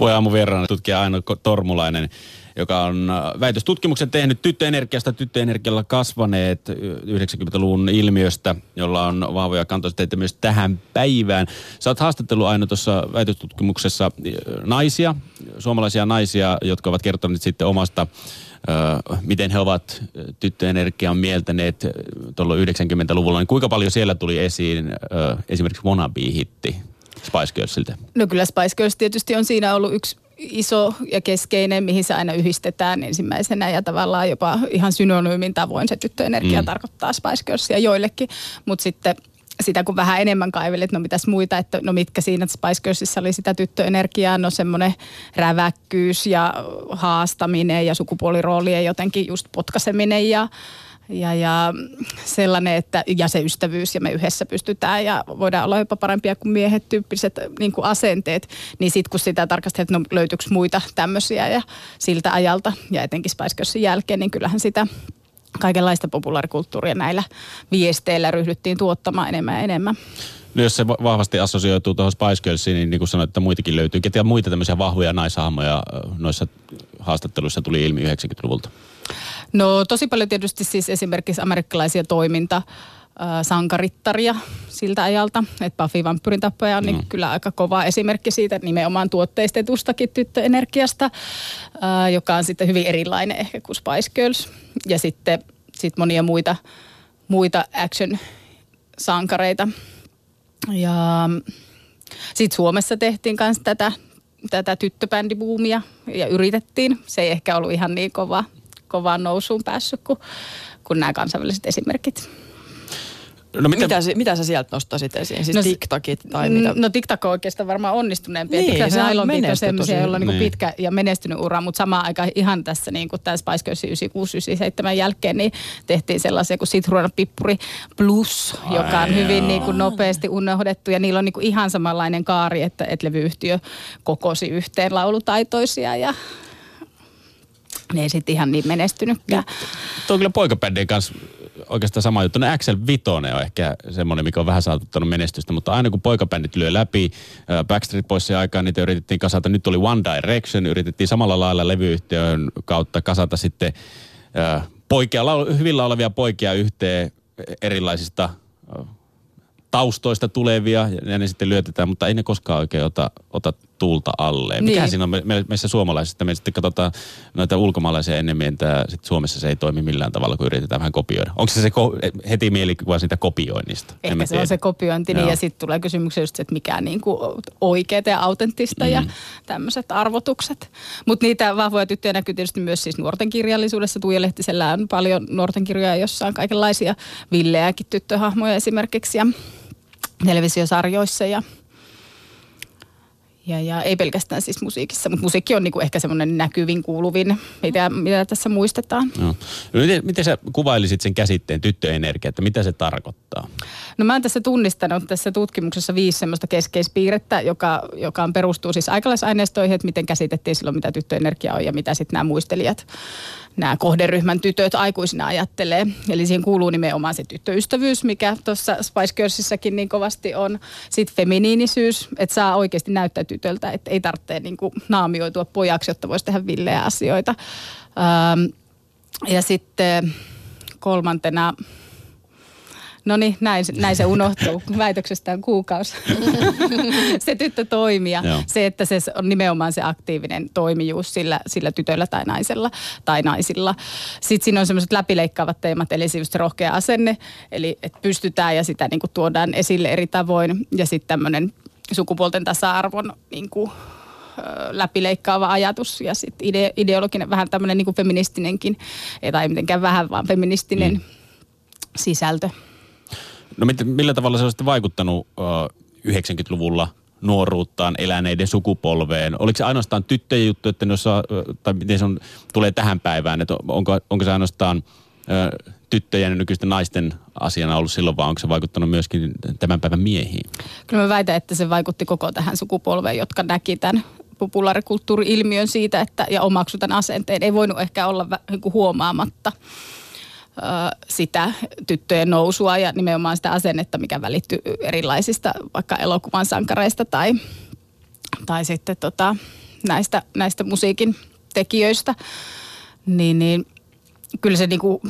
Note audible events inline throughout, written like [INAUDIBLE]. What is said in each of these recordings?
Pojaamu verran tutkija Aino Tormulainen, joka on äh, väitöstutkimuksen tehnyt tyttöenergiasta, tyttöenergialla kasvaneet 90-luvun ilmiöstä, jolla on vahvoja kantosteita myös tähän päivään. Sä oot haastattellut aina tuossa väitöstutkimuksessa äh, naisia, suomalaisia naisia, jotka ovat kertoneet sitten omasta miten he ovat tyttöenergian mieltäneet tuolla 90-luvulla, niin kuinka paljon siellä tuli esiin esimerkiksi Wannabe-hitti Spice Girlsiltä? No kyllä Spice Girls tietysti on siinä ollut yksi iso ja keskeinen, mihin se aina yhdistetään ensimmäisenä ja tavallaan jopa ihan synonyymin tavoin se tyttöenergia mm. tarkoittaa Spice Girlsia joillekin, mutta sitten sitä kun vähän enemmän kaivelit, että no mitäs muita, että no mitkä siinä Spice Girlsissa oli sitä tyttöenergiaa, no semmoinen räväkkyys ja haastaminen ja sukupuoliroolien jotenkin just potkaseminen ja ja, ja sellainen, että ja se ystävyys ja me yhdessä pystytään ja voidaan olla jopa parempia kuin miehet tyyppiset niin kuin asenteet, niin sitten kun sitä tarkastelee, että no löytyykö muita tämmöisiä ja siltä ajalta ja etenkin Spice jälkeen, niin kyllähän sitä kaikenlaista populaarikulttuuria näillä viesteillä ryhdyttiin tuottamaan enemmän ja enemmän. No jos se vahvasti assosioituu tuohon Spice Girlsiin, niin, niin kuin sanoit, että muitakin löytyy. Ketä muita tämmöisiä vahvoja naishahmoja noissa haastatteluissa tuli ilmi 90-luvulta? No tosi paljon tietysti siis esimerkiksi amerikkalaisia toiminta sankarittaria siltä ajalta. Että Buffy Vampyrin tappaja on niin mm. kyllä aika kova esimerkki siitä nimenomaan tuotteistetustakin tyttöenergiasta, joka on sitten hyvin erilainen ehkä kuin Spice Girls. Ja sitten sit monia muita, muita action-sankareita. Ja sitten Suomessa tehtiin myös tätä, tätä tyttöbändibuumia ja yritettiin. Se ei ehkä ollut ihan niin kova, kovaan nousuun päässyt kuin, kuin nämä kansainväliset esimerkit. No mitä, mitä, mitä sä sieltä nostaisit esiin? Siis no, TikTokit tai mitä? No TikTok on oikeastaan varmaan onnistuneempi. Niin, Kyllä se on sellaisia, joilla on niin. pitkä ja menestynyt ura, mutta samaan aikaan ihan tässä niin kuin tämä Spice Girls 96 jälkeen, niin tehtiin sellaisia kuin Sitruona Pippuri Plus, Ai joka on hyvin niin kuin nopeasti unohdettu ja niillä on niin kuin ihan samanlainen kaari, että, että levyyhtiö kokosi yhteen laulutaitoisia ja ne ei sitten ihan niin menestynytkään. Niin, tuo on kyllä poikabändien kanssa oikeastaan sama juttu. No Axel Vitonen on ehkä semmoinen, mikä on vähän saatuttanut menestystä, mutta aina kun poikabändit lyö läpi, Backstreet Boysin aikaan niitä yritettiin kasata. Nyt oli One Direction, yritettiin samalla lailla levyyhtiön kautta kasata sitten poikia, hyvillä olevia poikia yhteen erilaisista taustoista tulevia ja ne sitten lyötetään, mutta ei ne koskaan oikein ota, ota tuulta alle. Niin. Mikähän siinä on me, me, meissä suomalaisista? Me sitten katsotaan noita ulkomaalaisia enemmän, että sit Suomessa se ei toimi millään tavalla, kun yritetään vähän kopioida. Onko se, se ko- heti mielikuva siitä kopioinnista? Ehkä se tiedä. on se kopiointi, niin, ja sitten tulee kysymyksiä just, että mikä on niin oikeaa ja autenttista mm. ja tämmöiset arvotukset. Mutta niitä vahvoja tyttöjä näkyy tietysti myös siis nuorten kirjallisuudessa. Tuija Lehtisellä on paljon nuorten kirjoja, jossa on kaikenlaisia villeäkin tyttöhahmoja esimerkiksi ja televisiosarjoissa ja ja, ja ei pelkästään siis musiikissa, mutta musiikki on niinku ehkä semmoinen näkyvin, kuuluvin, mitä, mitä tässä muistetaan. No. No, miten, miten sä kuvailisit sen käsitteen tyttöenergia, että mitä se tarkoittaa? No mä oon tässä tunnistanut tässä tutkimuksessa viisi semmoista keskeispiirrettä, joka, joka on perustuu siis aikalaisaineistoihin, että miten käsitettiin silloin, mitä tyttöenergia on ja mitä sitten nämä muistelijat nämä kohderyhmän tytöt aikuisina ajattelee. Eli siihen kuuluu nimenomaan se tyttöystävyys, mikä tuossa Spice Girlsissäkin niin kovasti on. Sitten feminiinisyys, että saa oikeasti näyttää tytöltä, että ei tarvitse niin kuin naamioitua pojaksi, jotta voisi tehdä villeä asioita. Ähm, ja sitten kolmantena No niin, näin, näin se unohtuu [LAUGHS] väitöksestään kuukausi. [LAUGHS] se tyttö toimia. Joo. Se, että se on nimenomaan se aktiivinen toimijuus sillä, sillä tytöllä tai naisella tai naisilla. Sitten siinä on semmoiset läpileikkaavat teemat, eli just rohkea asenne, eli että pystytään ja sitä niin kuin tuodaan esille eri tavoin. Ja sitten tämmöinen sukupuolten tasa-arvon niin kuin, läpileikkaava ajatus ja sitten ide, ideologinen, vähän tämmöinen niin feministinenkin, tai mitenkään vähän, vaan feministinen mm. sisältö. No mit, millä tavalla se on sitten vaikuttanut uh, 90-luvulla nuoruuttaan eläneiden sukupolveen? Oliko se ainoastaan tyttöjen juttu, että ne osaa, tai miten se on, tulee tähän päivään, että onko, onko se ainoastaan uh, tyttöjen ja nykyisten naisten asiana ollut silloin, vai onko se vaikuttanut myöskin tämän päivän miehiin? Kyllä mä väitän, että se vaikutti koko tähän sukupolveen, jotka näki tämän populaarikulttuuri-ilmiön siitä, että, ja omaksu tämän asenteen. Ei voinut ehkä olla niin huomaamatta sitä tyttöjen nousua ja nimenomaan sitä asennetta, mikä välittyy erilaisista vaikka elokuvan sankareista tai, tai sitten tota, näistä, näistä musiikin tekijöistä, niin, niin kyllä se niin kuin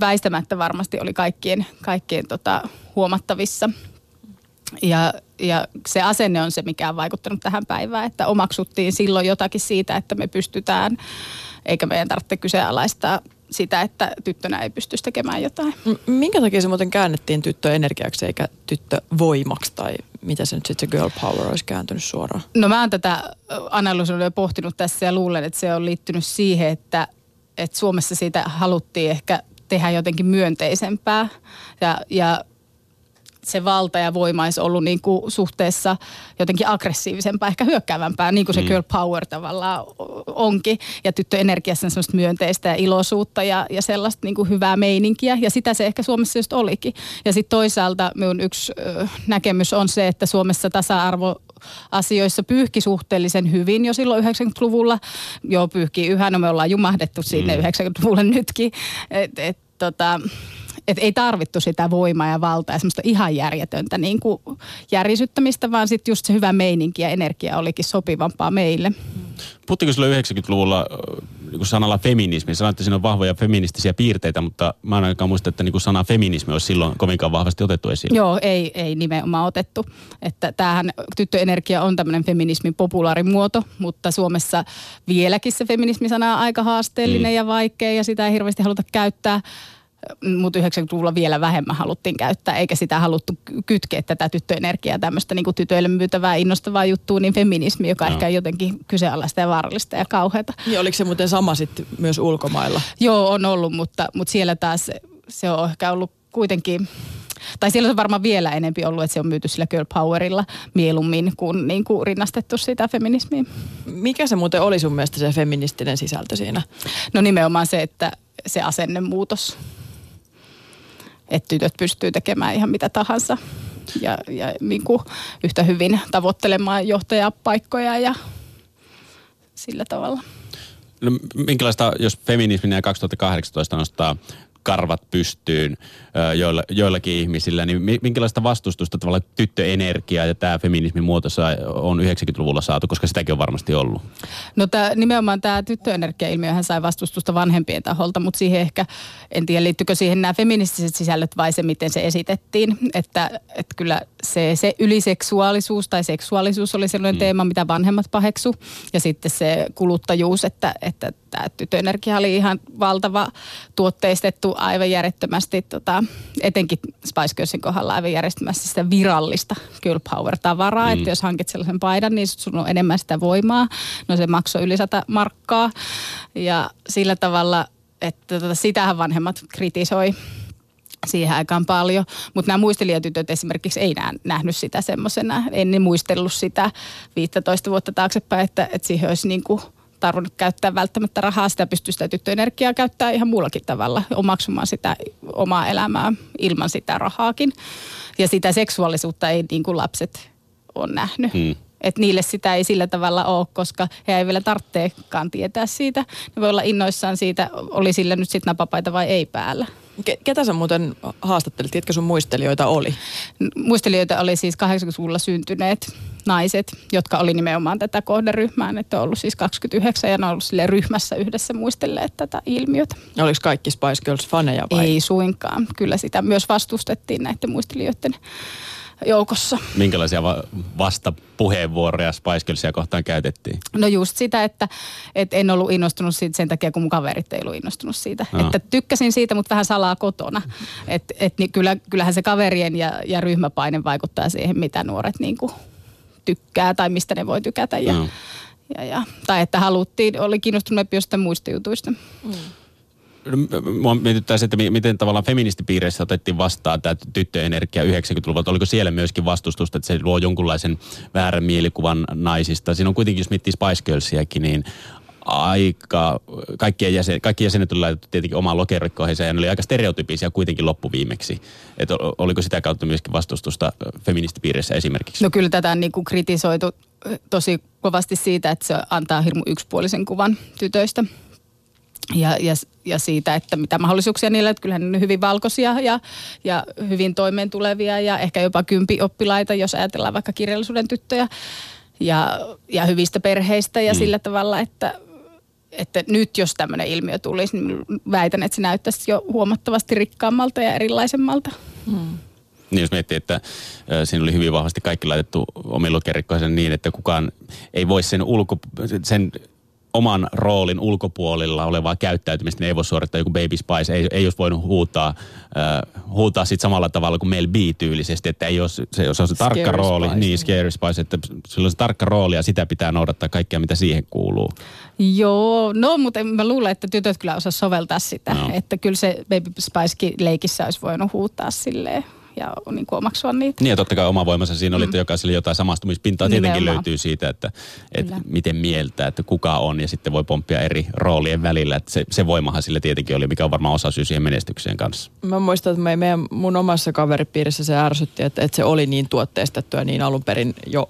väistämättä varmasti oli kaikkien, kaikkien tota, huomattavissa. Ja, ja se asenne on se, mikä on vaikuttanut tähän päivään, että omaksuttiin silloin jotakin siitä, että me pystytään, eikä meidän tarvitse kyseenalaistaa sitä, että tyttönä ei pystyisi tekemään jotain. Minkä takia se muuten käännettiin tyttöenergiaksi eikä tyttövoimaksi tai mitä se nyt sitten se girl power olisi kääntynyt suoraan? No mä oon tätä analysoinut ja pohtinut tässä ja luulen, että se on liittynyt siihen, että, että Suomessa siitä haluttiin ehkä tehdä jotenkin myönteisempää. Ja, ja se valta ja voima olisi ollut niin kuin suhteessa jotenkin aggressiivisempaa, ehkä hyökkäävämpää, niin kuin se mm. girl power tavallaan onkin. Ja tyttöenergiassa on semmoista myönteistä ja iloisuutta ja, ja sellaista niin kuin hyvää meininkiä. Ja sitä se ehkä Suomessa just olikin. Ja sitten toisaalta minun yksi näkemys on se, että Suomessa tasa-arvo asioissa pyyhki suhteellisen hyvin jo silloin 90-luvulla. Joo, pyyhki yhä, no me ollaan jumahdettu sinne mm. 90-luvulle nytkin. Et, et, tota, et ei tarvittu sitä voimaa ja valtaa ja semmoista ihan järjetöntä niin kuin järisyttämistä, vaan sitten just se hyvä meininki ja energia olikin sopivampaa meille. Puhutteko silloin 90-luvulla niin sanalla feminismi? Sanoit, että siinä on vahvoja feministisiä piirteitä, mutta mä en ainakaan muista, että niin sana feminismi olisi silloin kovinkaan vahvasti otettu esiin. Joo, ei, ei nimenomaan otettu. Että tämähän tyttöenergia on tämmöinen feminismin populaarimuoto, mutta Suomessa vieläkin se feminismi-sana on aika haasteellinen mm. ja vaikea ja sitä ei hirveästi haluta käyttää mutta 90-luvulla vielä vähemmän haluttiin käyttää, eikä sitä haluttu kytkeä tätä tyttöenergiaa, tämmöistä niin tytöille myytävää, innostavaa juttua, niin feminismi, joka no. ehkä on jotenkin kyseenalaista ja vaarallista ja kauheata. Ja oliko se muuten sama sitten myös ulkomailla? Joo, on ollut, mutta, mutta siellä taas se on ehkä ollut kuitenkin tai siellä on varmaan vielä enempi ollut, että se on myyty sillä girl powerilla mieluummin kuin, niin kuin rinnastettu sitä feminismiin. Mikä se muuten oli sun mielestä se feministinen sisältö siinä? No nimenomaan se, että se asennemuutos että tytöt pystyy tekemään ihan mitä tahansa ja, ja niin kuin yhtä hyvin tavoittelemaan johtajapaikkoja ja sillä tavalla. No, minkälaista, jos feminismin ja 2018 nostaa karvat pystyyn joilla, joillakin ihmisillä, niin minkälaista vastustusta tavallaan tyttöenergiaa ja tämä feminismin muotossa on 90-luvulla saatu, koska sitäkin on varmasti ollut? No tää, nimenomaan tämä tyttöenergia-ilmiöhän sai vastustusta vanhempien taholta, mutta siihen ehkä, en tiedä liittyykö siihen nämä feministiset sisällöt vai se, miten se esitettiin. Että, että kyllä se, se yliseksuaalisuus tai seksuaalisuus oli sellainen mm. teema, mitä vanhemmat paheksu. Ja sitten se kuluttajuus, että, että tämä tyttöenergia oli ihan valtava tuotteistettu aivan järjettömästi, tota, etenkin Spice Girlsin kohdalla aivan järjettömästi sitä virallista girl power-tavaraa, mm. että jos hankit sellaisen paidan, niin sun on enemmän sitä voimaa. No se maksoi yli sata markkaa ja sillä tavalla, että tota, sitähän vanhemmat kritisoi siihen aikaan paljon. Mutta nämä muistelijatytöt esimerkiksi ei nää, nähnyt sitä semmoisena. En muistellut sitä 15 vuotta taaksepäin, että, että siihen olisi niin kuin tarvinnut käyttää välttämättä rahaa. Sitä pystyy sitä tyttöenergiaa käyttää ihan muullakin tavalla, omaksumaan sitä omaa elämää ilman sitä rahaakin. Ja sitä seksuaalisuutta ei niin kuin lapset on nähnyt. Hmm. Että niille sitä ei sillä tavalla ole, koska he ei vielä tarvitseekaan tietää siitä. Ne voi olla innoissaan siitä, oli sillä nyt sitten napapaita vai ei päällä. Ketä sä muuten haastattelit? Tiedätkö sun muistelijoita oli? Muistelijoita oli siis 80-luvulla syntyneet naiset, jotka oli nimenomaan tätä kohderyhmää. Että on ollut siis 29 ja ne on ollut sille ryhmässä yhdessä muistelleet tätä ilmiötä. Oliko kaikki Spice Girls faneja vai? Ei suinkaan. Kyllä sitä myös vastustettiin näiden muistelijoiden joukossa. Minkälaisia va- vastapuheenvuoroja Spice Girlsia kohtaan käytettiin? No just sitä, että, että en ollut innostunut siitä sen takia, kun mun kaverit ei ollut innostunut siitä. No. Että tykkäsin siitä, mutta vähän salaa kotona. Et, et, niin kyllä, kyllähän se kaverien ja, ja ryhmäpaine vaikuttaa siihen, mitä nuoret niin kuin tykkää tai mistä ne voi tykätä. Ja, no. ja, ja, tai että haluttiin, oli kiinnostunut jostain muista jutuista. Mm. Mua mietittää se, että miten tavallaan feministipiireissä otettiin vastaan tämä tyttöenergia 90-luvulta. Oliko siellä myöskin vastustusta, että se luo jonkunlaisen väärän mielikuvan naisista? Siinä on kuitenkin, jos miettii Spice Girlsiakin, niin aika, kaikkien jäsen, kaikki jäsenet oli laitettu tietenkin omaan lokerikkoihinsa ja ne oli aika stereotypisia kuitenkin loppuviimeksi. Että oliko sitä kautta myöskin vastustusta feministipiireissä esimerkiksi? No kyllä tätä on niin kuin kritisoitu tosi kovasti siitä, että se antaa hirmu yksipuolisen kuvan tytöistä ja, ja, ja siitä, että mitä mahdollisuuksia niillä, että kyllähän ne on hyvin valkoisia ja, ja hyvin toimeen tulevia ja ehkä jopa kympi oppilaita, jos ajatellaan vaikka kirjallisuuden tyttöjä. ja, ja hyvistä perheistä ja mm. sillä tavalla, että, että nyt jos tämmöinen ilmiö tulisi, niin väitän, että se näyttäisi jo huomattavasti rikkaammalta ja erilaisemmalta. Mm. Niin jos miettii, että siinä oli hyvin vahvasti kaikki laitettu omilukerikkoisen niin, että kukaan ei voi sen, ulko, sen oman roolin ulkopuolella olevaa käyttäytymistä, niin ei voi suorittaa joku Baby Spice, ei, ei olisi voinut huutaa, äh, huutaa sit samalla tavalla kuin Mel B-tyylisesti, että ei ole se, se, on se tarkka scary rooli, spice. niin Scary Spice, että sillä on se tarkka rooli ja sitä pitää noudattaa kaikkea, mitä siihen kuuluu. Joo, no mutta mä luulen, että tytöt kyllä osaa soveltaa sitä, no. että kyllä se Baby Spice leikissä olisi voinut huutaa silleen ja niin kuin omaksua niitä. Niin ja totta kai oma voimansa siinä oli, mm. että jokaiselle jotain samastumispintaa tietenkin Nimenomaan. löytyy siitä, että, että miten mieltä, että kuka on ja sitten voi pomppia eri roolien välillä. Että se, se voimahan sille tietenkin oli, mikä on varmaan osa syy siihen menestykseen kanssa. Mä muistan, että me, meidän, mun omassa kaveripiirissä se ärsytti, että, että se oli niin tuotteistettu ja niin alun perin jo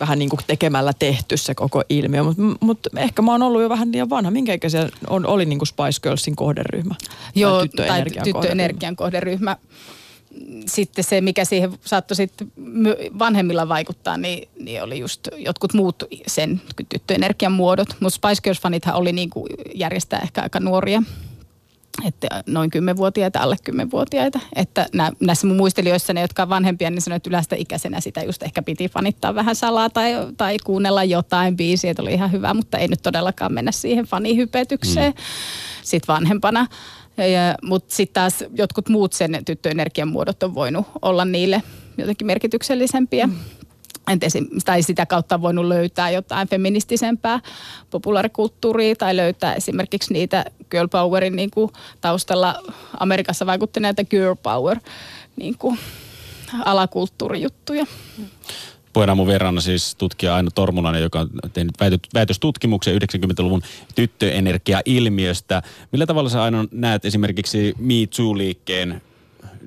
vähän niin kuin tekemällä tehty se koko ilmiö, mutta mut ehkä mä oon ollut jo vähän liian vanha. Minkä ikäisiä on, oli niin kuin Spice Girlsin kohderyhmä? Joo, tai tyttöenergian, tai tyttöenergian kohderyhmä. kohderyhmä sitten se, mikä siihen saattoi sitten vanhemmilla vaikuttaa, niin, niin oli just jotkut muut sen tyttöenergian muodot. Mutta Spice Girls-fanithan oli niin kuin järjestää ehkä aika nuoria että noin kymmenvuotiaita, alle kymmenvuotiaita. Että nä, näissä mun muistelijoissa ne, jotka on vanhempia, niin sanoin, että yleistä ikäisenä sitä just ehkä piti fanittaa vähän salaa tai, tai kuunnella jotain biisiä, että oli ihan hyvä, mutta ei nyt todellakaan mennä siihen fanihypetykseen mm. sitten vanhempana. Mutta sitten taas jotkut muut sen tyttöenergian muodot on voinut olla niille jotenkin merkityksellisempiä. Mm. Esim, tai sitä kautta on voinut löytää jotain feministisempää populaarikulttuuria tai löytää esimerkiksi niitä girl powerin niin kuin taustalla Amerikassa vaikuttaneita girl power niin kuin alakulttuurijuttuja. Mm. Puheena mun verran siis tutkija Aino Tormunainen, joka on tehnyt väitöstutkimuksen 90-luvun tyttöenergia-ilmiöstä. Millä tavalla sä Aino näet esimerkiksi Me Too-liikkeen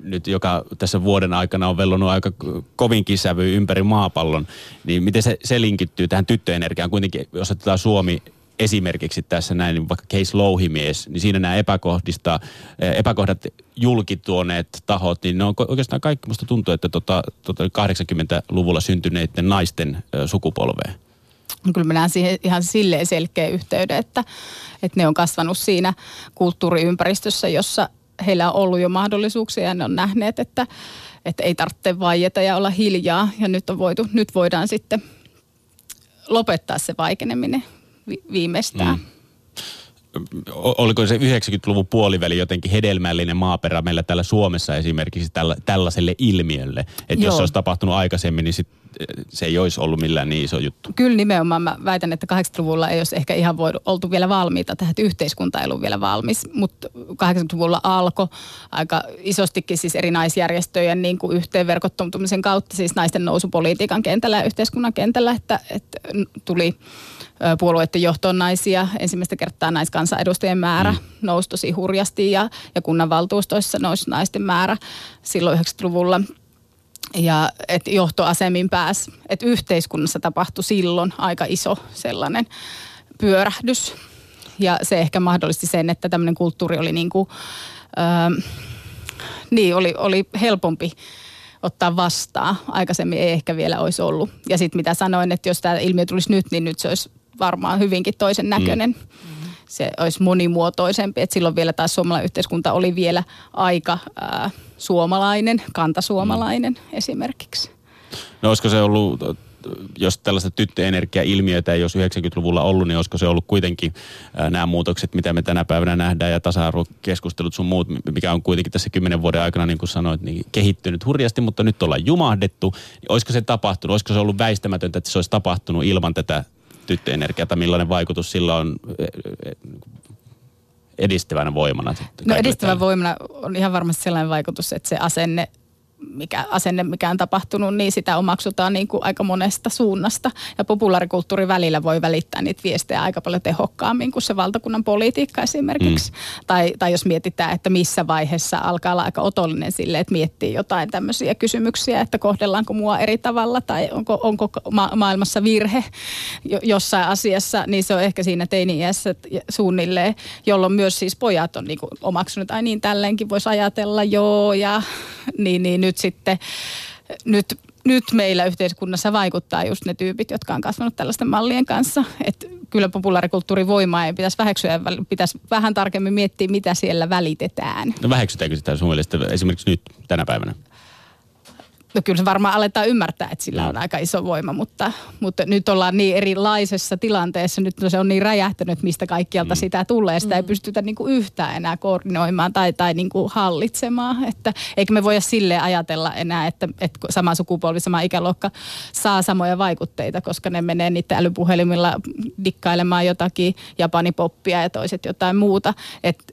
nyt, joka tässä vuoden aikana on vellonut aika kovinkin sävy ympäri maapallon, niin miten se, se linkittyy tähän tyttöenergiaan? Kuitenkin, jos otetaan Suomi esimerkiksi tässä näin, niin vaikka Case Louhimies, niin siinä nämä epäkohdista, eh, epäkohdat julkituoneet tahot, niin ne on oikeastaan kaikki, musta tuntuu, että tota, tota 80-luvulla syntyneiden naisten sukupolveen. No kyllä mä näen siihen ihan silleen selkeä yhteyden, että, että ne on kasvanut siinä kulttuuriympäristössä, jossa heillä on ollut jo mahdollisuuksia ja ne on nähneet, että, että ei tarvitse vaieta ja olla hiljaa. Ja nyt, on voitu, nyt voidaan sitten lopettaa se vaikeneminen vi- viimeistään. Mm oliko se 90-luvun puoliväli jotenkin hedelmällinen maaperä meillä täällä Suomessa esimerkiksi tällä, tällaiselle ilmiölle? Että jos se olisi tapahtunut aikaisemmin, niin sit se ei olisi ollut millään niin iso juttu. Kyllä nimenomaan. Mä väitän, että 80-luvulla ei olisi ehkä ihan voitu, oltu vielä valmiita tähän, että yhteiskunta ei ollut vielä valmis. Mutta 80-luvulla alkoi aika isostikin siis eri naisjärjestöjen niin kuin yhteenverkottumisen kautta, siis naisten nousupolitiikan kentällä ja yhteiskunnan kentällä, että, että tuli puolueiden johtoon naisia. Ensimmäistä kertaa naiskansanedustajien määrä mm. nousi tosi hurjasti ja, ja kunnanvaltuustoissa nousi naisten määrä silloin 90-luvulla. Ja että johtoasemin pääsi, että yhteiskunnassa tapahtui silloin aika iso sellainen pyörähdys. Ja se ehkä mahdollisti sen, että tämmöinen kulttuuri oli niin kuin, öö, niin oli, oli helpompi ottaa vastaan. Aikaisemmin ei ehkä vielä olisi ollut. Ja sitten mitä sanoin, että jos tämä ilmiö tulisi nyt, niin nyt se olisi varmaan hyvinkin toisen näköinen. Mm. Se olisi monimuotoisempi, että silloin vielä taas suomalainen yhteiskunta oli vielä aika ää, suomalainen, kantasuomalainen mm. esimerkiksi. No olisiko se ollut jos tällaista tyttöenergia-ilmiötä ei olisi 90-luvulla ollut, niin olisiko se ollut kuitenkin ää, nämä muutokset, mitä me tänä päivänä nähdään ja tasa-arvokeskustelut sun muut, mikä on kuitenkin tässä kymmenen vuoden aikana, niin kuin sanoit, niin kehittynyt hurjasti, mutta nyt ollaan jumahdettu. Niin olisiko se tapahtunut, olisiko se ollut väistämätöntä, että se olisi tapahtunut ilman tätä tyttöenergiaa, millainen vaikutus sillä on edistävänä voimana? No edistävänä voimana on ihan varmasti sellainen vaikutus, että se asenne mikä asenne, mikä on tapahtunut, niin sitä omaksutaan niin kuin aika monesta suunnasta. Ja populaarikulttuuri välillä voi välittää niitä viestejä aika paljon tehokkaammin kuin se valtakunnan politiikka esimerkiksi. Mm. Tai, tai jos mietitään, että missä vaiheessa alkaa olla aika otollinen sille, että miettii jotain tämmöisiä kysymyksiä, että kohdellaanko mua eri tavalla tai onko, onko ma- maailmassa virhe jossain asiassa, niin se on ehkä siinä teini-iässä suunnilleen, jolloin myös siis pojat on niin kuin omaksunut, ai niin tälleenkin voisi ajatella, joo, ja [LAUGHS] niin, niin nyt sitten nyt nyt meillä yhteiskunnassa vaikuttaa just ne tyypit, jotka on kasvanut tällaisten mallien kanssa. Että kyllä populaarikulttuurin voimaa ei pitäisi väheksyä pitäisi vähän tarkemmin miettiä, mitä siellä välitetään. No väheksytäänkö sitä sun mielestä esimerkiksi nyt tänä päivänä? No kyllä se varmaan aletaan ymmärtää, että sillä on aika iso voima, mutta, mutta nyt ollaan niin erilaisessa tilanteessa. Nyt se on niin räjähtänyt, mistä kaikkialta mm. sitä tulee. Sitä mm. ei pystytä niin kuin yhtään enää koordinoimaan tai, tai niin kuin hallitsemaan. Että, eikä me voida sille ajatella enää, että, että sama sukupolvi, sama ikäluokka saa samoja vaikutteita, koska ne menee niiden älypuhelimilla dikkailemaan jotakin japanipoppia ja toiset jotain muuta. Et,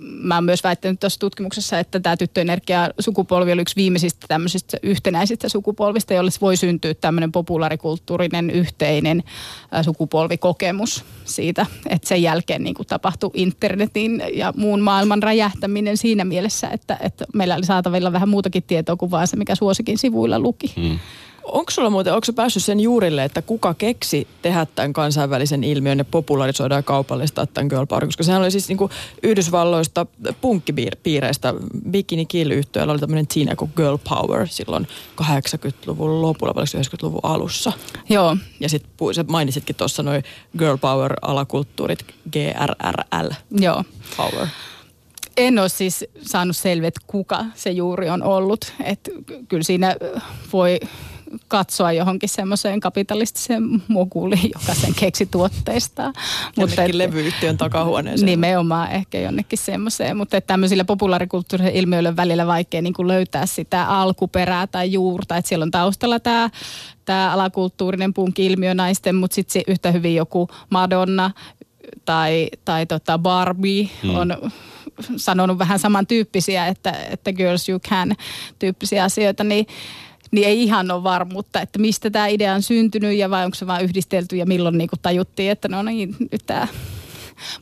mä oon myös väittänyt tuossa tutkimuksessa, että tämä tyttöenergia sukupolvi oli yksi viimeisistä tämmöisistä yhtenäisistä sukupolvista, jolle voi syntyä tämmöinen populaarikulttuurinen yhteinen sukupolvikokemus siitä, että sen jälkeen niin kuin tapahtui internetin ja muun maailman räjähtäminen siinä mielessä, että, että meillä oli saatavilla vähän muutakin tietoa kuin vaan se, mikä suosikin sivuilla luki. Hmm. Onko sulla muuten, onko päässyt sen juurille, että kuka keksi tehdä tämän kansainvälisen ilmiön ja popularisoida ja kaupallistaa tämän girl power? Koska sehän oli siis niin kuin Yhdysvalloista punkkipiireistä, Bikini Kill yhtiöllä oli tämmöinen siinä kuin girl power silloin 80-luvun lopulla, vai 90-luvun alussa. Joo. Ja sitten sä mainitsitkin tuossa noin girl power alakulttuurit, GRRL. Joo. Power. En ole siis saanut selvet, kuka se juuri on ollut. Et kyllä siinä voi katsoa johonkin semmoiseen kapitalistiseen moguliin, joka sen keksi tuotteistaan. Mutta levyyhtiön takahuoneeseen. Nimenomaan ehkä jonnekin semmoiseen, mutta että tämmöisillä populaarikulttuurisen ilmiöillä välillä vaikea niin kuin löytää sitä alkuperää tai juurta, että siellä on taustalla tämä tämä alakulttuurinen punk-ilmiö naisten, mutta sitten yhtä hyvin joku Madonna tai, tai tota Barbie hmm. on sanonut vähän samantyyppisiä, että, että girls you can tyyppisiä asioita, niin niin ei ihan ole varmuutta, että mistä tämä idea on syntynyt ja vai onko se vaan yhdistelty ja milloin niin kuin tajuttiin, että no niin, nyt tämä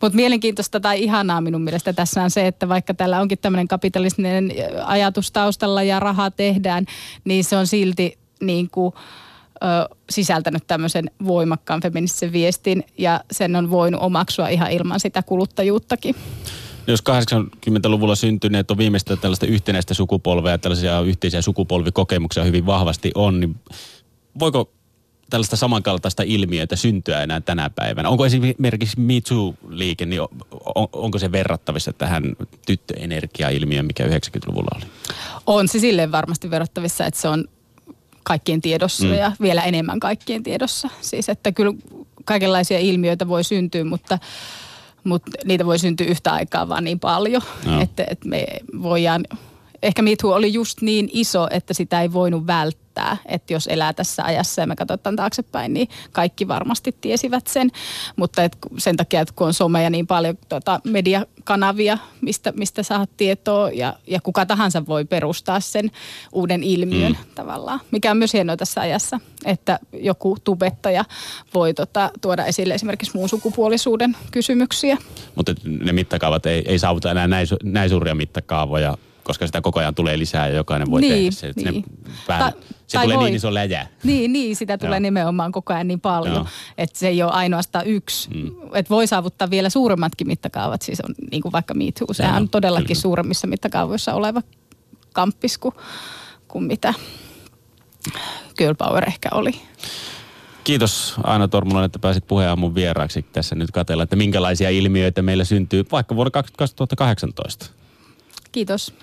mutta mielenkiintoista tai ihanaa minun mielestä tässä on se, että vaikka tällä onkin tämmöinen kapitalistinen ajatus taustalla ja rahaa tehdään, niin se on silti niin kuin, ö, sisältänyt tämmöisen voimakkaan feministisen viestin ja sen on voinut omaksua ihan ilman sitä kuluttajuuttakin jos 80-luvulla syntyneet on viimeistä tällaista yhtenäistä sukupolvea ja tällaisia yhteisiä sukupolvikokemuksia hyvin vahvasti on, niin voiko tällaista samankaltaista ilmiötä syntyä enää tänä päivänä? Onko esimerkiksi Me Too-liike, niin on, onko se verrattavissa tähän tyttöenergia-ilmiöön, mikä 90-luvulla oli? On se silleen varmasti verrattavissa, että se on kaikkien tiedossa mm. ja vielä enemmän kaikkien tiedossa. Siis että kyllä kaikenlaisia ilmiöitä voi syntyä, mutta mutta niitä voi syntyä yhtä aikaa vaan niin paljon, no. että, että me voidaan, ehkä MeToo oli just niin iso, että sitä ei voinut välttää että jos elää tässä ajassa ja me katsotaan taaksepäin, niin kaikki varmasti tiesivät sen. Mutta et sen takia, että kun on someja niin paljon tota, mediakanavia, mistä, mistä saat tietoa ja, ja kuka tahansa voi perustaa sen uuden ilmiön mm. tavallaan. Mikä on myös hienoa tässä ajassa, että joku tubettaja voi tota, tuoda esille esimerkiksi muun sukupuolisuuden kysymyksiä. Mutta ne mittakaavat ei, ei saavuta enää näin, näin suuria mittakaavoja koska sitä koko ajan tulee lisää ja jokainen voi niin, tehdä se. Että niin. pää, Ta- se tulee niin voi. niin iso läjä. Niin, niin sitä tulee Joo. nimenomaan koko ajan niin paljon, Joo. että se ei ole ainoastaan yksi. Mm. Että voi saavuttaa vielä suuremmatkin mittakaavat, siis on niin kuin vaikka Me Too. Sehän on todellakin kyllä. suuremmissa mittakaavoissa oleva kamppis kuin, kuin mitä Girl Power ehkä oli. Kiitos Aina Tormulan, että pääsit puheenaamun vieraaksi tässä nyt katella, että minkälaisia ilmiöitä meillä syntyy vaikka vuonna 2018. Kiitos.